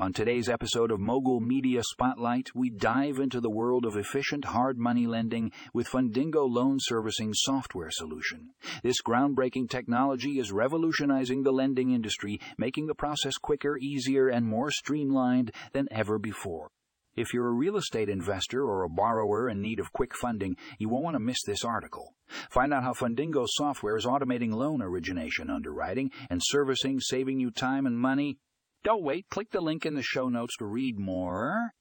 On today's episode of Mogul Media Spotlight, we dive into the world of efficient hard money lending with Fundingo Loan Servicing Software Solution. This groundbreaking technology is revolutionizing the lending industry, making the process quicker, easier, and more streamlined than ever before. If you're a real estate investor or a borrower in need of quick funding, you won't want to miss this article. Find out how Fundingo software is automating loan origination, underwriting, and servicing, saving you time and money don't wait. Click the link in the show notes to read more.